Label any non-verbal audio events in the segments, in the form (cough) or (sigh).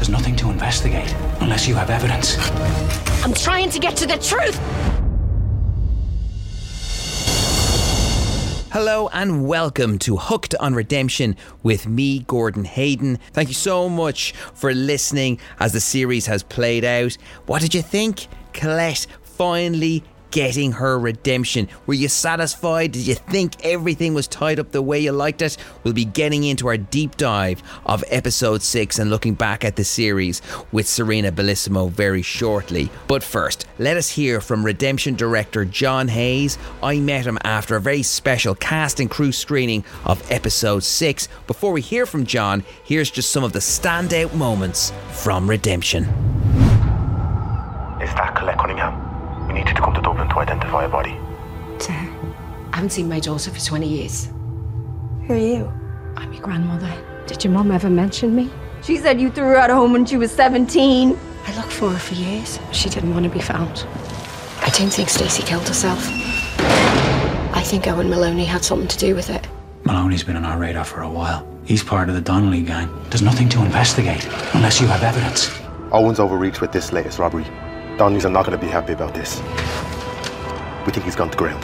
There's nothing to investigate unless you have evidence. I'm trying to get to the truth. Hello and welcome to Hooked on Redemption with me, Gordon Hayden. Thank you so much for listening as the series has played out. What did you think? Colette finally getting her redemption. Were you satisfied? Did you think everything was tied up the way you liked it? We'll be getting into our deep dive of episode 6 and looking back at the series with Serena Bellissimo very shortly. But first, let us hear from redemption director John Hayes. I met him after a very special cast and crew screening of episode 6. Before we hear from John, here's just some of the standout moments from Redemption. Is that Colette Cunningham? We need you to come to Dublin to identify a body. Sir, I haven't seen my daughter for 20 years. Who are you? I'm your grandmother. Did your mum ever mention me? She said you threw her out of home when she was 17. I looked for her for years. She didn't want to be found. I don't think Stacey killed herself. I think Owen Maloney had something to do with it. Maloney's been on our radar for a while. He's part of the Donnelly gang. There's nothing to investigate unless you have evidence. Owen's overreached with this latest robbery. Donnellys are not going to be happy about this. We think he's gone to ground.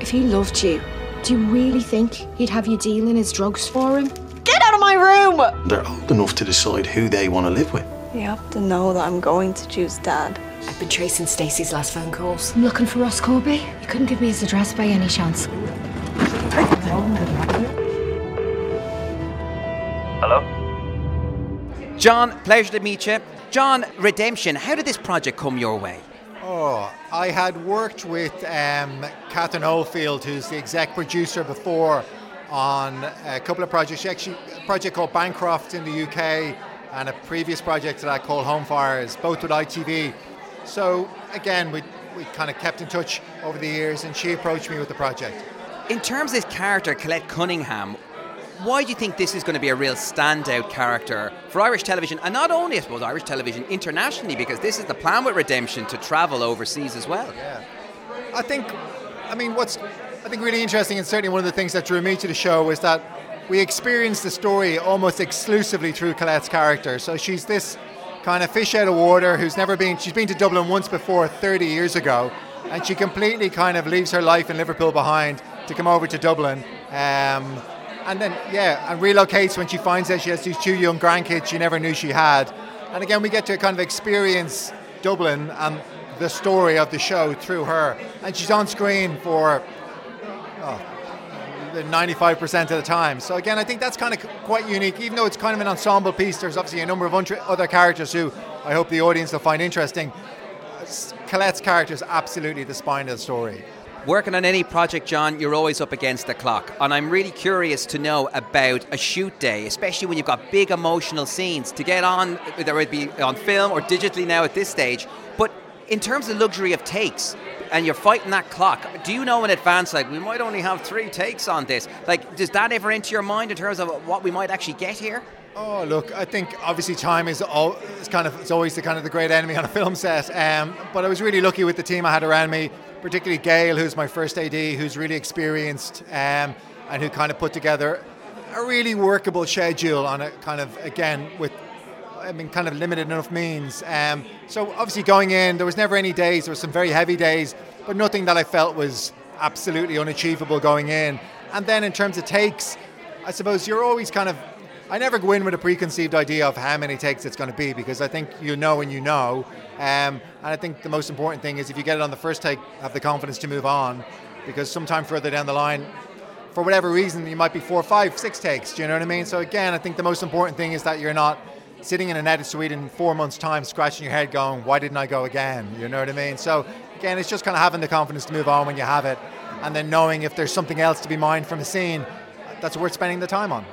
If he loved you, do you really think he'd have you dealing his drugs for him? Get out of my room! They're old enough to decide who they want to live with. You have to know that I'm going to choose Dad. I've been tracing Stacey's last phone calls. I'm looking for Ross Corby. You couldn't give me his address by any chance. Hello? John, pleasure to meet you. John, Redemption, how did this project come your way? Oh, I had worked with um, Catherine Oldfield, who's the exec producer before, on a couple of projects. She actually a project called Bancroft in the UK, and a previous project that I called Home Fires, both with ITV. So again, we we kind of kept in touch over the years, and she approached me with the project. In terms of this character, Colette Cunningham, why do you think this is going to be a real standout character for Irish television, and not only, I suppose, Irish television internationally, because this is the plan with Redemption to travel overseas as well? Yeah. I think, I mean, what's I think really interesting, and certainly one of the things that drew me to the show was that we experienced the story almost exclusively through Colette's character. So she's this kind of fish out of water who's never been, she's been to Dublin once before 30 years ago, and she completely kind of leaves her life in Liverpool behind to come over to Dublin. Um, and then, yeah, and relocates when she finds out she has these two young grandkids she never knew she had. And again, we get to kind of experience Dublin and the story of the show through her. And she's on screen for oh, 95% of the time. So again, I think that's kind of quite unique. Even though it's kind of an ensemble piece, there's obviously a number of other characters who I hope the audience will find interesting. Colette's character is absolutely the spine of the story. Working on any project, John, you're always up against the clock. And I'm really curious to know about a shoot day, especially when you've got big emotional scenes to get on, whether it be on film or digitally now at this stage. But in terms of luxury of takes, and you're fighting that clock, do you know in advance, like, we might only have three takes on this? Like, does that ever enter your mind in terms of what we might actually get here? Oh, look, I think obviously time is all, it's kind of it's always the kind of the great enemy on a film set. Um, but I was really lucky with the team I had around me, particularly Gail, who's my first AD, who's really experienced um, and who kind of put together a really workable schedule on a kind of again with I mean kind of limited enough means. Um, so obviously going in, there was never any days. There were some very heavy days, but nothing that I felt was absolutely unachievable going in. And then in terms of takes, I suppose you're always kind of I never go in with a preconceived idea of how many takes it's going to be because I think you know and you know. Um, and I think the most important thing is if you get it on the first take, have the confidence to move on because sometime further down the line, for whatever reason, you might be four, five, six takes. Do you know what I mean? So again, I think the most important thing is that you're not sitting in an edit suite in four months' time, scratching your head, going, "Why didn't I go again?" You know what I mean? So again, it's just kind of having the confidence to move on when you have it, and then knowing if there's something else to be mined from a scene, that's worth spending the time on.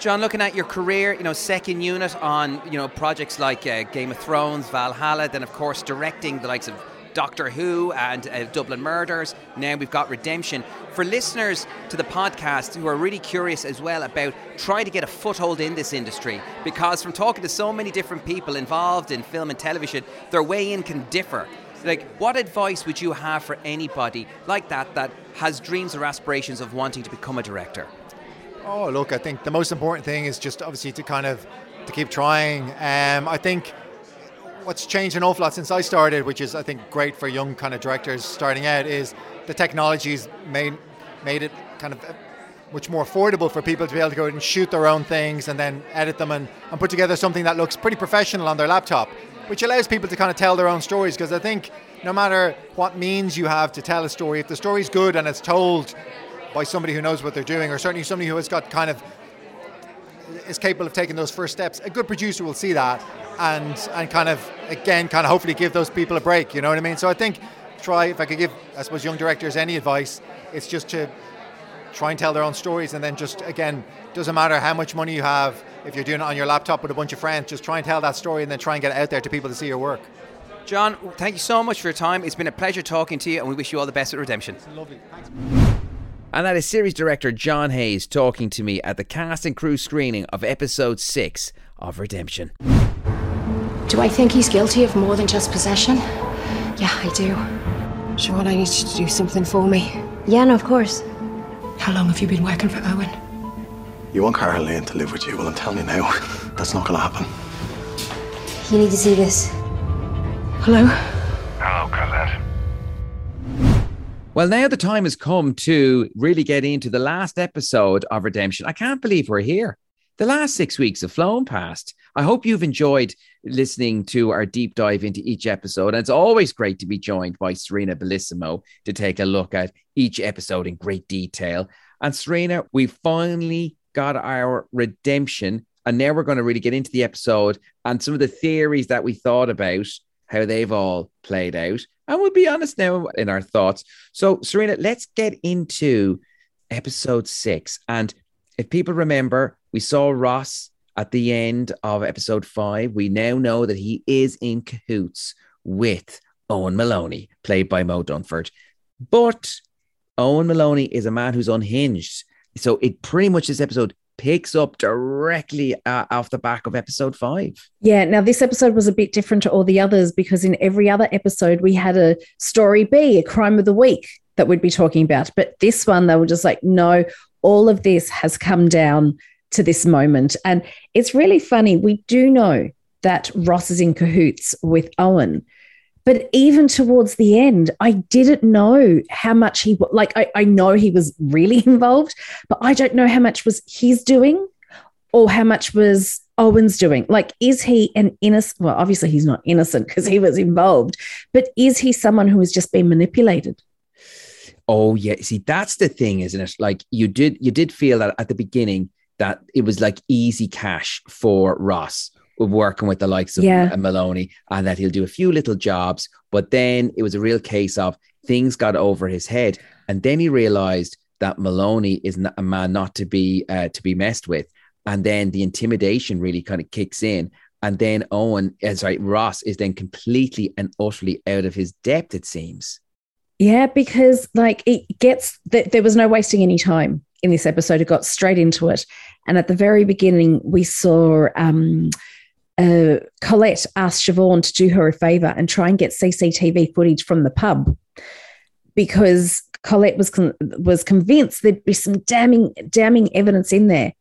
John, looking at your career, you know, second unit on, you know, projects like uh, Game of Thrones, Valhalla, then of course directing the likes of Doctor Who and uh, Dublin Murders. Now we've got Redemption. For listeners to the podcast who are really curious as well about trying to get a foothold in this industry, because from talking to so many different people involved in film and television, their way in can differ. Like, what advice would you have for anybody like that that has dreams or aspirations of wanting to become a director? Oh, look, I think the most important thing is just obviously to kind of to keep trying. Um, I think what's changed an awful lot since I started, which is I think great for young kind of directors starting out, is the technology's made made it kind of uh, much more affordable for people to be able to go and shoot their own things and then edit them and, and put together something that looks pretty professional on their laptop, which allows people to kind of tell their own stories. Because I think no matter what means you have to tell a story, if the story's good and it's told by somebody who knows what they're doing, or certainly somebody who has got kind of is capable of taking those first steps, a good producer will see that and and kind of again kind of hopefully give those people a break. You know what I mean? So I think try if I could give I suppose young directors any advice, it's just to try and tell their own stories and then just again doesn't matter how much money you have if you're doing it on your laptop with a bunch of friends just try and tell that story and then try and get it out there to people to see your work. John thank you so much for your time. It's been a pleasure talking to you and we wish you all the best at redemption. Lovely. Thanks and that is series director John Hayes talking to me at the cast and crew screening of episode 6 of Redemption. Do I think he's guilty of more than just possession? Yeah, I do. Siobhan, I need you to do something for me. Yeah, no, of course. How long have you been working for Owen? You want Caroline to live with you? Well, I'm telling you now, that's not going to happen. You need to see this. Hello? Hello, Colette. Well, now the time has come to really get into the last episode of Redemption. I can't believe we're here. The last six weeks have flown past. I hope you've enjoyed listening to our deep dive into each episode. And it's always great to be joined by Serena Bellissimo to take a look at each episode in great detail. And Serena, we finally got our redemption. And now we're going to really get into the episode and some of the theories that we thought about, how they've all played out. And we'll be honest now in our thoughts. So, Serena, let's get into episode six. And if people remember, we saw Ross at the end of episode five. We now know that he is in cahoots with Owen Maloney, played by Moe Dunford. But Owen Maloney is a man who's unhinged. So it pretty much this episode picks up directly uh, off the back of episode five. Yeah. Now, this episode was a bit different to all the others because in every other episode, we had a story B, a crime of the week that we'd be talking about. But this one, they were just like, no, all of this has come down to this moment. And it's really funny. We do know that Ross is in cahoots with Owen. But even towards the end, I didn't know how much he like. I, I know he was really (laughs) involved, but I don't know how much was he's doing or how much was Owen's doing. Like, is he an innocent? Well, obviously he's not innocent because he was involved, but is he someone who has just been manipulated? Oh yeah, see that's the thing, isn't it? Like you did, you did feel that at the beginning that it was like easy cash for Ross working with the likes of yeah. Maloney and that he'll do a few little jobs. But then it was a real case of things got over his head. And then he realized that Maloney is a man not to be uh, to be messed with. And then the intimidation really kind of kicks in. And then Owen, uh, sorry, Ross is then completely and utterly out of his depth, it seems. Yeah, because like it gets, that there was no wasting any time in this episode. It got straight into it. And at the very beginning, we saw um, uh, Colette asked Siobhan to do her a favor and try and get CCTV footage from the pub because Colette was con- was convinced there'd be some damning damning evidence in there.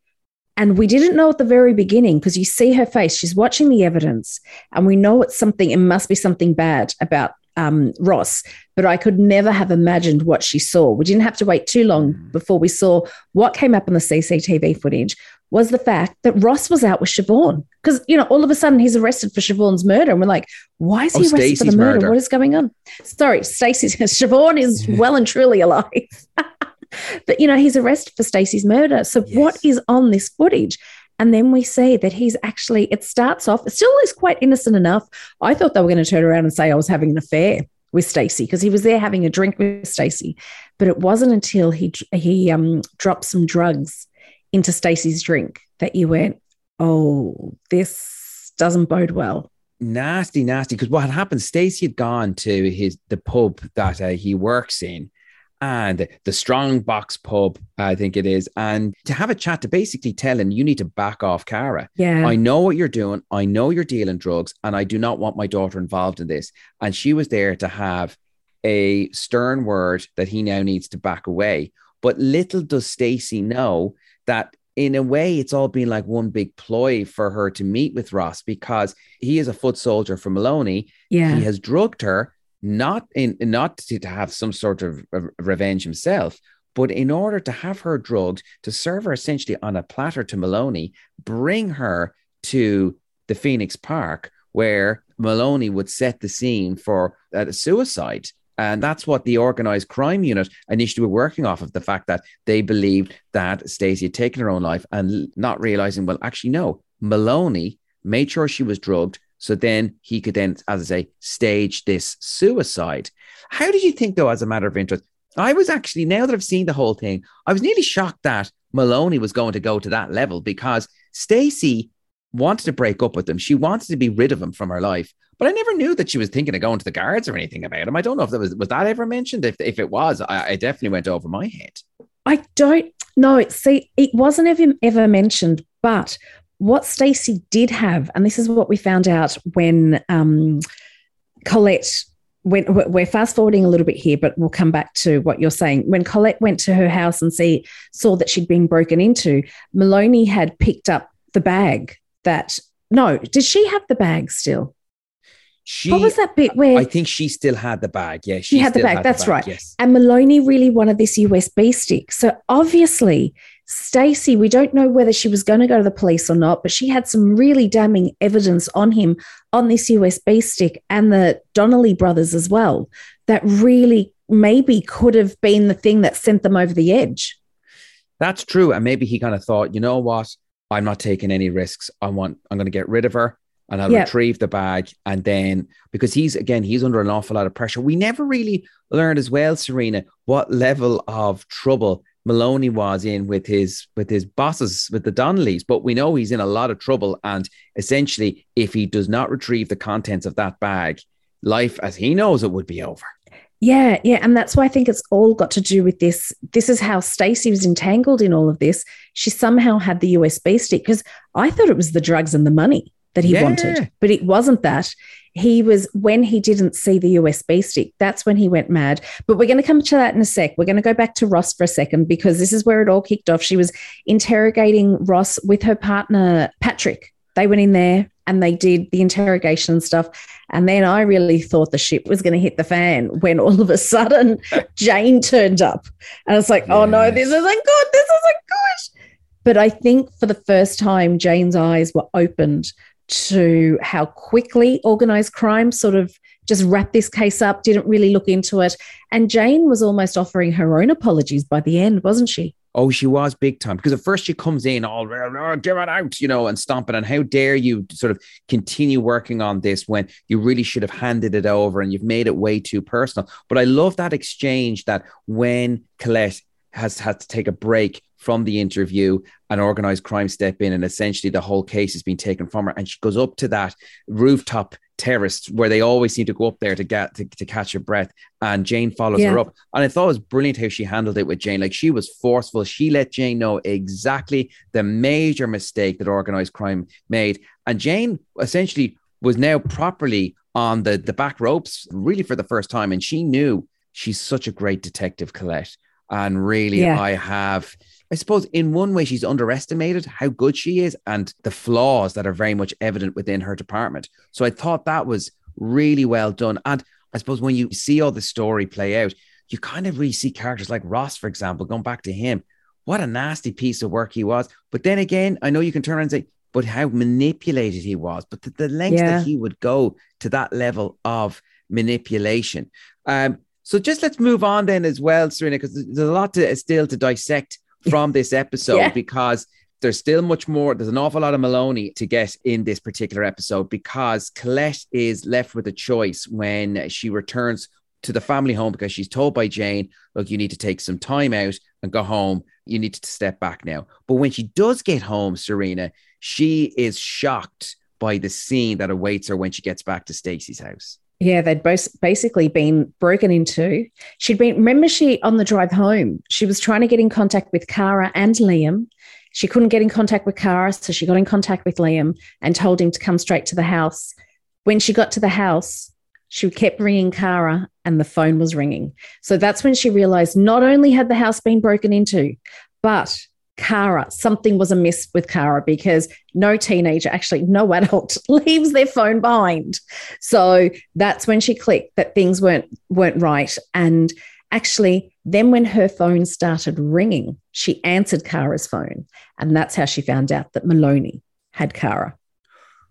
And we didn't know at the very beginning because you see her face, she's watching the evidence, and we know it's something, it must be something bad about um, Ross, but I could never have imagined what she saw. We didn't have to wait too long mm. before we saw what came up on the CCTV footage was the fact that Ross was out with Siobhan. Because, you know, all of a sudden he's arrested for Siobhan's murder. And we're like, why is he oh, arrested Stacey's for the murder? murder? What is going on? Sorry, Stacey, (laughs) Siobhan is (laughs) well and truly alive. (laughs) but, you know, he's arrested for Stacey's murder. So yes. what is on this footage? And then we see that he's actually, it starts off, it still is quite innocent enough. I thought they were going to turn around and say I was having an affair with Stacey because he was there having a drink with Stacey. But it wasn't until he he um, dropped some drugs into Stacey's drink that you went, oh, this doesn't bode well? Nasty, nasty. Because what had happened, Stacey had gone to his the pub that uh, he works in, and the Strong Box pub, I think it is, and to have a chat to basically tell him you need to back off Cara. Yeah. I know what you're doing. I know you're dealing drugs, and I do not want my daughter involved in this. And she was there to have a stern word that he now needs to back away. But little does Stacey know that in a way, it's all been like one big ploy for her to meet with Ross because he is a foot soldier for Maloney. Yeah. He has drugged her, not in not to, to have some sort of revenge himself, but in order to have her drugged, to serve her essentially on a platter to Maloney, bring her to the Phoenix Park where Maloney would set the scene for a suicide. And that's what the organized crime unit initially were working off of the fact that they believed that Stacey had taken her own life and not realizing, well, actually, no, Maloney made sure she was drugged. So then he could then, as I say, stage this suicide. How did you think, though, as a matter of interest? I was actually, now that I've seen the whole thing, I was nearly shocked that Maloney was going to go to that level because Stacey wanted to break up with him. She wants to be rid of him from her life. But I never knew that she was thinking of going to the guards or anything about him. I don't know if that was was that ever mentioned. If if it was, I, I definitely went over my head. I don't know. See, it wasn't ever, ever mentioned, but what Stacey did have, and this is what we found out when um, Colette when we're fast forwarding a little bit here, but we'll come back to what you're saying. When Colette went to her house and see saw that she'd been broken into, Maloney had picked up the bag that no, did she have the bag still? She, what was that bit where I think she still had the bag. Yeah, she, had the bag. That's right. Yes. And Maloney really wanted this USB stick. So obviously, Stacey, we don't know whether she was going to go to the police or not, but she had some really damning evidence on him on this USB stick and the Donnelly brothers as well that really maybe could have been the thing that sent them over the edge. That's true. And maybe he kind of thought, you know what? I'm not taking any risks. I want, I'm going to get rid of her and I'll Yeah. retrieve the bag. And then, because he's, again, he's under an awful lot of pressure. We never really learned as well, Serena, what level of trouble Maloney was in with his with his bosses with the Donnellys, but we know he's in a lot of trouble. And essentially, if he does not retrieve the contents of that bag, life as he knows it would be over. Yeah, yeah, and that's why I think it's all got to do with this. This is how Stacey was entangled in all of this. She somehow had the USB stick because I thought it was the drugs and the money that he Yeah. wanted, but it wasn't that. He was when he didn't see the USB stick. That's when he went mad. But we're going to come to that in a sec. We're going to go back to Ross for a second because this is where it all kicked off. She was interrogating Ross with her partner Patrick. They went in there and they did the interrogation stuff. And then I really thought the ship was going to hit the fan when all of a sudden (laughs) Jane turned up. And it's like, oh no, this isn't good. This isn't good. But I think for the first time, Jane's eyes were opened to how quickly organized crime sort of just wrapped this case up, didn't really look into it. And Jane was almost offering her own apologies by the end, wasn't she? Oh, she was big time because at first she comes in all "Oh, give it out, you know, and stomping. And how dare you sort of continue working on this when you really should have handed it over and you've made it way too personal. But I love that exchange that when Colette has had to take a break from the interview and organized crime step in and essentially the whole case has been taken from her and she goes up to that rooftop terrace where they always seem to go up there to get to, to catch her breath and jane follows Yeah. her up. And i thought it was brilliant how she handled it with jane. Like she was forceful. She let jane know exactly the major mistake that organized crime made. And jane essentially was now properly on the the back ropes really for the first time. And she knew she's such a great detective colette. And really Yeah. i have I suppose in one way she's underestimated how good she is and the flaws that are very much evident within her department. So I thought that was really well done. And I suppose when you see all the story play out, you kind of really see characters like Ross, for example, going back to him. What a nasty piece of work he was. But then again, I know you can turn around and say, but how manipulated he was, but the, the lengths Yeah. that he would go to that level of manipulation. Um, so just let's move on then as well, Serena, because there's a lot to still to dissect from this episode Yeah. because there's still much more. There's an awful lot of Maloney to get in this particular episode because Colette is left with a choice when she returns to the family home because she's told by Jane, look, you need to take some time out and go home. You need to step back now. But when she does get home, Serena, she is shocked by the scene that awaits her when she gets back to Stacy's house. Yeah, they'd both basically been broken into. She'd been, remember, she on the drive home, she was trying to get in contact with Kara and Liam. She couldn't get in contact with Kara, so she got in contact with Liam and told him to come straight to the house. When she got to the house, she kept ringing Kara and the phone was ringing. So that's when she realized not only had the house been broken into, but Kara, something was amiss with Kara because no teenager, actually, no (laughs) adult leaves their phone behind. So that's when she clicked that things weren't weren't right. And actually, then when her phone started ringing, she answered Kara's phone. And that's how she found out that Maloney had Kara.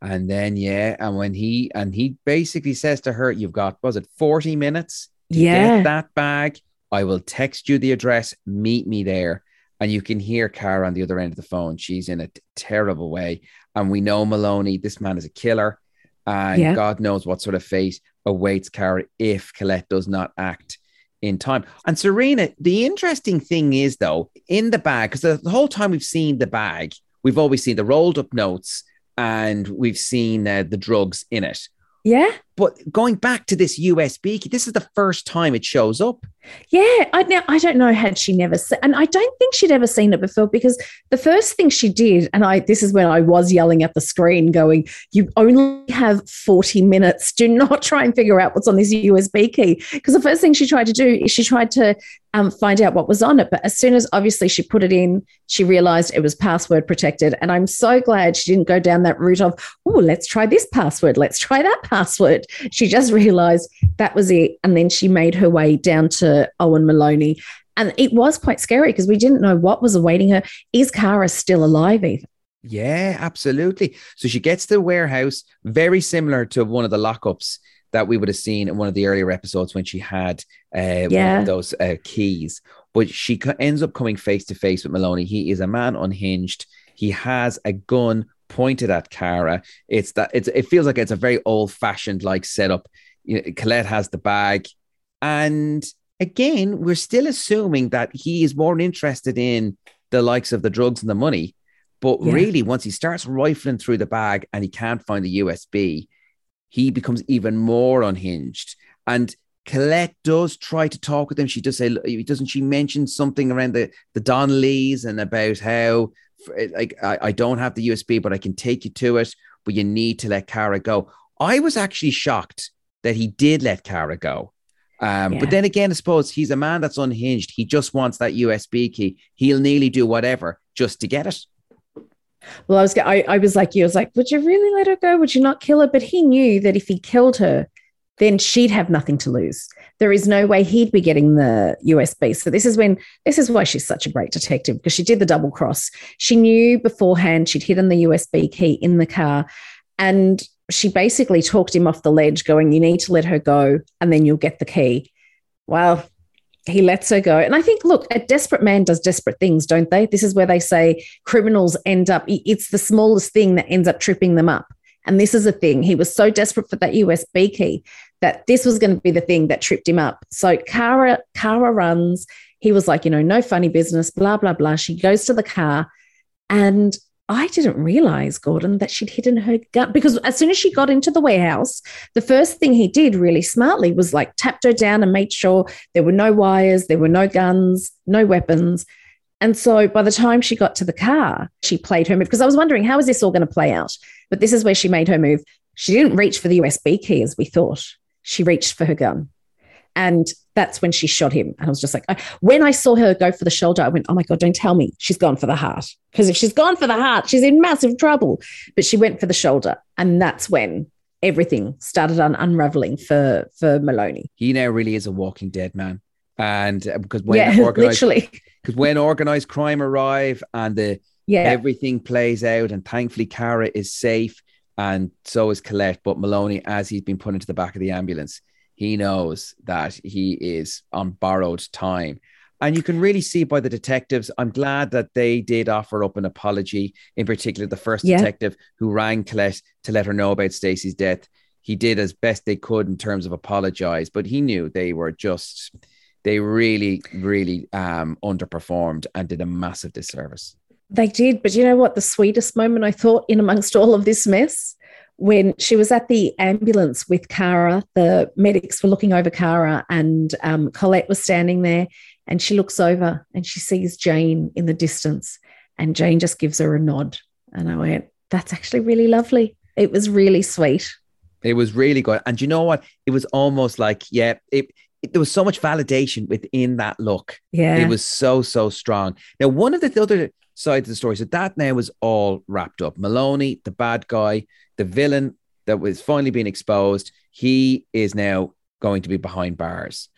And then yeah, and when he and he basically says to her, "You've got was it forty minutes to Yeah. get that bag? I will text you the address. Meet me there." And you can hear Cara on the other end of the phone. She's in a t- terrible way, and we know Maloney. This man is a killer, and Yeah. God knows what sort of fate awaits Cara if Colette does not act in time. And Serena, the interesting thing is though, in the bag, because the, the whole time we've seen the bag, we've always seen the rolled up notes and we've seen uh, the drugs in it. Yeah. But going back to this USB key, this is the first time it shows up. Yeah, I now I don't know had she never seen, and I don't think she'd ever seen it before because the first thing she did, and I this is when I was yelling at the screen, going, "You only have forty minutes. Do not (laughs) try and figure out what's on this USB key." Because the first thing she tried to do is she tried to um, find out what was on it, but as soon as obviously she put it in, she realized it was password protected, and I'm so glad she didn't go down that route of, "Oh, let's try this password. Let's try that (laughs) password." She just realized that was it, and then she made her way down to Owen Maloney. And it was quite scary because we didn't know what was awaiting her. Is Kara still alive, even? Yeah, absolutely. So she gets to the warehouse, very similar to one of the lockups that we would have seen in one of the earlier episodes when she had uh, one Yeah. of those uh, keys. But she co- ends up coming face to face with Maloney. He is a man unhinged. He has a gun pointed at Cara. It's that it's it feels like it's a very old fashioned like setup. You know, Colette has the bag, and again, we're still assuming that he is more interested in the likes of the drugs and the money. But Yeah. really, once he starts rifling through the bag and he can't find the USB, he becomes even more unhinged. And Colette does try to talk with him. She does say, doesn't she mention something around the the Donnellys and about how like I, I don't have the USB, but I can take you to it, but you need to let Cara go. I was actually shocked that he did let Cara go. Um, Yeah. But then again, I suppose he's a man that's unhinged. He just wants that USB key. He'll nearly do whatever just to get it. Well, I was, I, I was like you. I was like, would you really let her go? Would you not kill her? But he knew that if he killed her, then she'd have nothing to lose. There is no way he'd be getting the USB. So this is when this is why she's such a great detective because she did the double cross. She knew beforehand she'd hidden the USB key in the car, and she basically talked him off the ledge, going, "You need to let her go, and then you'll get the key." Well, he lets her go. And I think, look, a desperate man does desperate things, don't they? This is where they say criminals end up, it's the smallest thing that ends up tripping them up. And this is a thing. He was so desperate for that USB key that this was going to be the thing that tripped him up. So Kara, Kara runs. He was like, you know, no funny business, blah, blah, blah. She goes to the car. And I didn't realize, Gordon, that she'd hidden her gun because as soon as she got into the warehouse, the first thing he did really smartly was like tapped her down and made sure there were no wires, there were no guns, no weapons. And so by the time she got to the car, she played her move because I was wondering how is this all going to play out? But this is where she made her move. She didn't reach for the USB key as we thought. She reached for her gun. And that's when she shot him. And I was just like, I, when I saw her go for the shoulder, I went, oh my God, don't tell me she's gone for the heart. Because if she's gone for the heart, she's in massive trouble. But she went for the shoulder. And that's when everything started un- unraveling for, for Maloney. He now really is a walking dead man. And uh, because when yeah, (laughs) organized, literally. because when organized crime arrive and the Yeah. everything plays out, and thankfully Cara is safe, and so is Colette. But Maloney, as he's been put into the back of the ambulance, he knows that he is on borrowed time. And you can really see by the detectives. I'm glad that they did offer up an apology, in particular, the first Yeah. detective who rang Colette to let her know about Stacey's death. he did as best they could in terms of apologize, but he knew they were just they really, really um, underperformed and did a massive disservice. They did, but you know what? The sweetest moment I thought in amongst all of this mess when she was at the ambulance with Kara, the medics were looking over Kara, and um, Colette was standing there, and she looks over and she sees Jane in the distance, and Jane just gives her a nod, and I went, "That's actually really lovely. It was really sweet." It was really good, and you know what? It was almost like, yeah, it, it there was so much validation within that look. Yeah, it was so so strong. Now, one of the other side of the story. So that now is all wrapped up. Maloney, the bad guy, the villain that was finally being exposed, he is now going to be behind bars.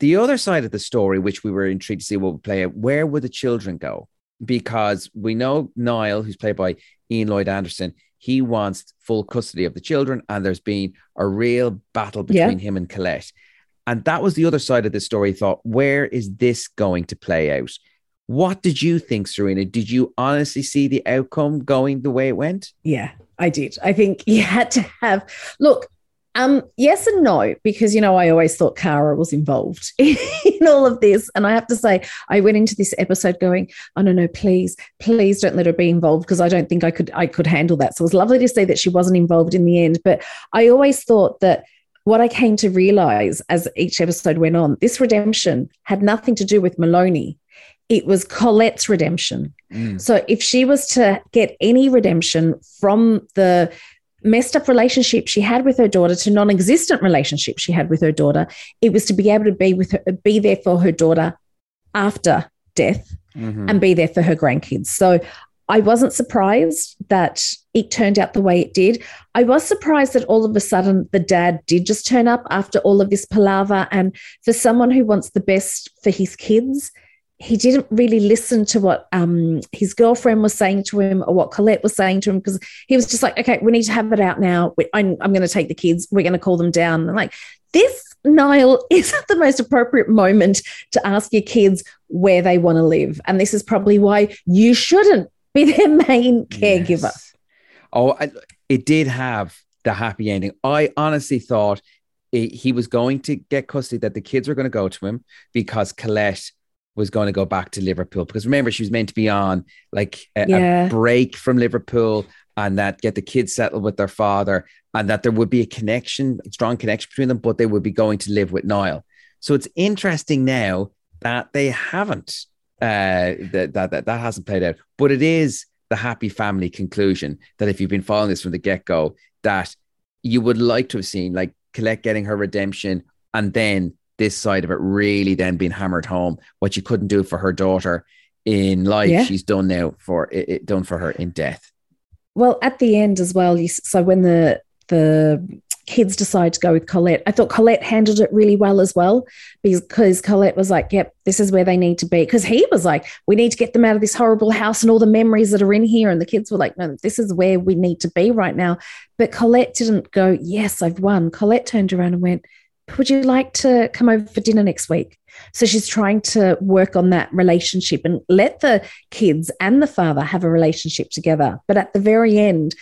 The other side of the story, which we were intrigued to see what would play out, where would the children go? Because we know Niall, who's played by Ian Lloyd Anderson, he wants full custody of the children, and there's been a real battle between yeah. him and Colette. And that was the other side of the story. Thought, where is this going to play out? What did you think, Serena? Did you honestly see the outcome going the way it went? Yeah, I did. I think (laughs) you had to have look. Um, yes and no, because you know I always thought Kara was involved (laughs) in, all of this, and I have to say I went into this episode going, "Oh no, no, please, please don't let her be involved," because I don't think I could I could handle that. So it was lovely to see that she wasn't involved in the end, but I always thought that what I came to realize as each episode went on, this redemption had nothing to do with Maloney it was Colette's redemption. Mm. So if she was to get any redemption from the messed up relationship she had with her daughter to non-existent relationship she had with her daughter, it was to be able to be with her, be there for her daughter after death mm-hmm. and be there for her grandkids. So I wasn't surprised that it turned out the way it did. I was surprised that all of a sudden the dad did just turn up after all of this palaver. And for someone who wants the best for his kids, he didn't really listen to what um, his girlfriend was saying to him or what Colette was saying to him because he was just like, okay, we need to have it out now. I'm, I'm going to take the kids. We're going to call them down. And like, this, Niall, (laughs) isn't the most appropriate moment to ask your kids where they want to live. And this is probably why you shouldn't be their main caregiver. Yes. Oh, I, it did have the happy ending. I honestly thought it, he was going to get custody, that the kids were going to go to him because Colette was going to go back to Liverpool because remember she was meant to be on like a, yeah. a, break from Liverpool and that get the kids settled with their father and that there would be a connection, a strong connection between them, but they would be going to live with Niall. So it's interesting now that they haven't uh, that, that that that hasn't played out, but it is the happy family conclusion that if you've been following this from the get go, that you would like to have seen like Colette getting her redemption and then this side of it really then being hammered home. What you couldn't do for her daughter in life, yeah. she's done now for it, it, done for her in death. Well, at the end as well. You, so when the the kids decide to go with Colette, I thought Colette handled it really well as well because Colette was like, "Yep, this is where they need to be." Because he was like, "We need to get them out of this horrible house and all the memories that are in here." And the kids were like, "No, this is where we need to be right now." But Colette didn't go, "Yes, I've won." Colette turned around and went, would you like to come over for dinner next week? So she's trying to work on that relationship and let the kids and the father have a relationship together. But at the very end,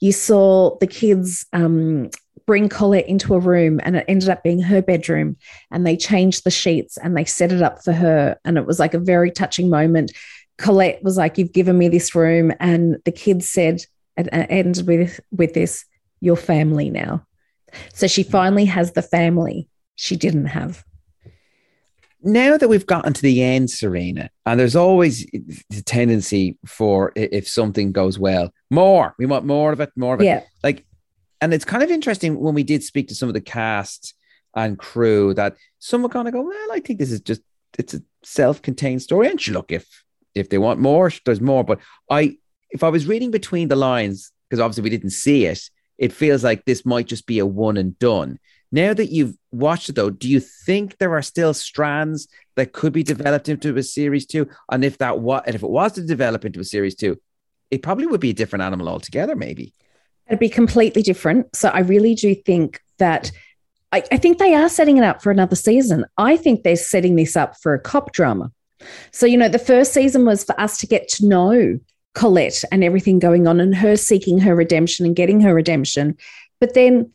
you saw the kids um, bring Colette into a room and it ended up being her bedroom. And they changed the sheets and they set it up for her. And it was like a very touching moment. Colette was like, You've given me this room. And the kids said, and ended with, with this, your family now. So she finally has the family she didn't have. Now that we've gotten to the end, Serena, and there's always the tendency for if something goes well, more. We want more of it, more of it. Yeah. Like, and it's kind of interesting when we did speak to some of the cast and crew that some were kind of go, well, I think this is just it's a self-contained story. And look, if if they want more, there's more. But I, if I was reading between the lines, because obviously we didn't see it, it feels like this might just be a one and done. Now that you've watched it, though, do you think there are still strands that could be developed into a series two? And if that and if it was to develop into a series two, it probably would be a different animal altogether. Maybe it'd be completely different. So I really do think that. I, I think they are setting it up for another season. I think they're setting this up for a cop drama. So, you know, the first season was for us to get to know Colette and everything going on and her seeking her redemption and getting her redemption. But then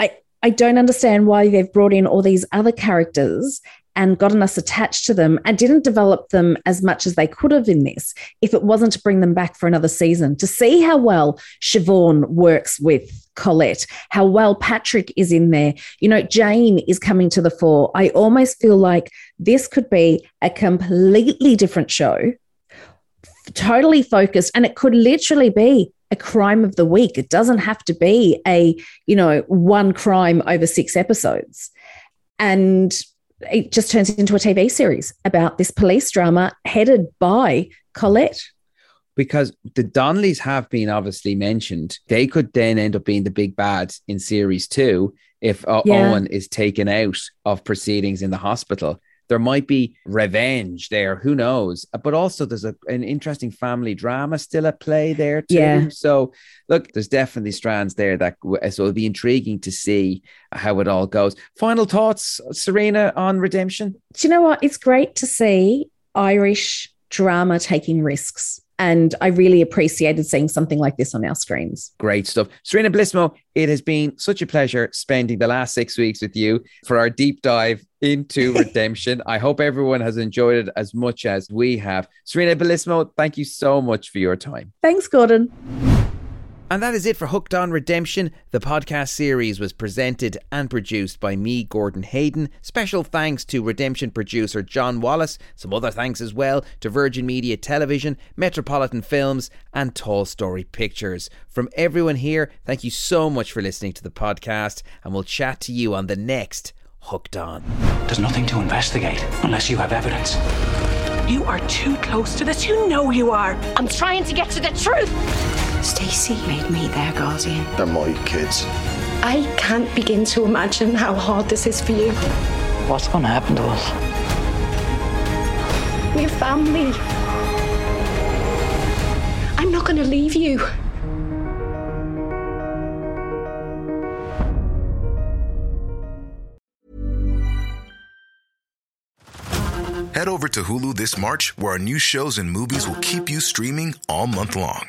I I don't understand why they've brought in all these other characters and gotten us attached to them and didn't develop them as much as they could have in this if it wasn't to bring them back for another season to see how well Siobhan works with Colette, how well Patrick is in there. You know, Jane is coming to the fore. I almost feel like this could be a completely different show, totally focused, and it could literally be a crime of the week. It doesn't have to be a, you know, one crime over six episodes. And it just turns into a TV series about this police drama headed by Colette. Because the Donnellys have been obviously mentioned, they could then end up being the big bad in series two if uh, Yeah. Owen is taken out of proceedings in the hospital. There might be revenge there, who knows? Uh, but also, there's a, an interesting family drama still at play there too. Yeah. So, look, there's definitely strands there that uh, so it'll be intriguing to see how it all goes. Final thoughts, Serena, on redemption. Do you know what? It's great to see Irish drama taking risks. And I really appreciated seeing something like this on our screens. Great stuff. Serena Bellissimo, it has been such a pleasure spending the last six weeks with you for our deep dive into (laughs) redemption. I hope everyone has enjoyed it as much as we have. Serena Bellissimo, thank you so much for your time. Thanks, Gordon. And that is it for Hooked on Redemption. The podcast series was presented and produced by me, Gordon Hayden. Special thanks to Redemption producer John Wallace. Some other thanks as well to Virgin Media Television, Metropolitan Films, and Tall Story Pictures. From everyone here, thank you so much for listening to the podcast, and we'll chat to you on the next Hooked On. There's nothing to investigate unless you have evidence. You are too close to this. You know you are. I'm trying to get to the truth. Stacy made me their guardian. They're my kids. I can't begin to imagine how hard this is for you. What's going to happen to us? We're family. I'm not going to leave you. Head over to Hulu this March, where our new shows and movies will keep you streaming all month long.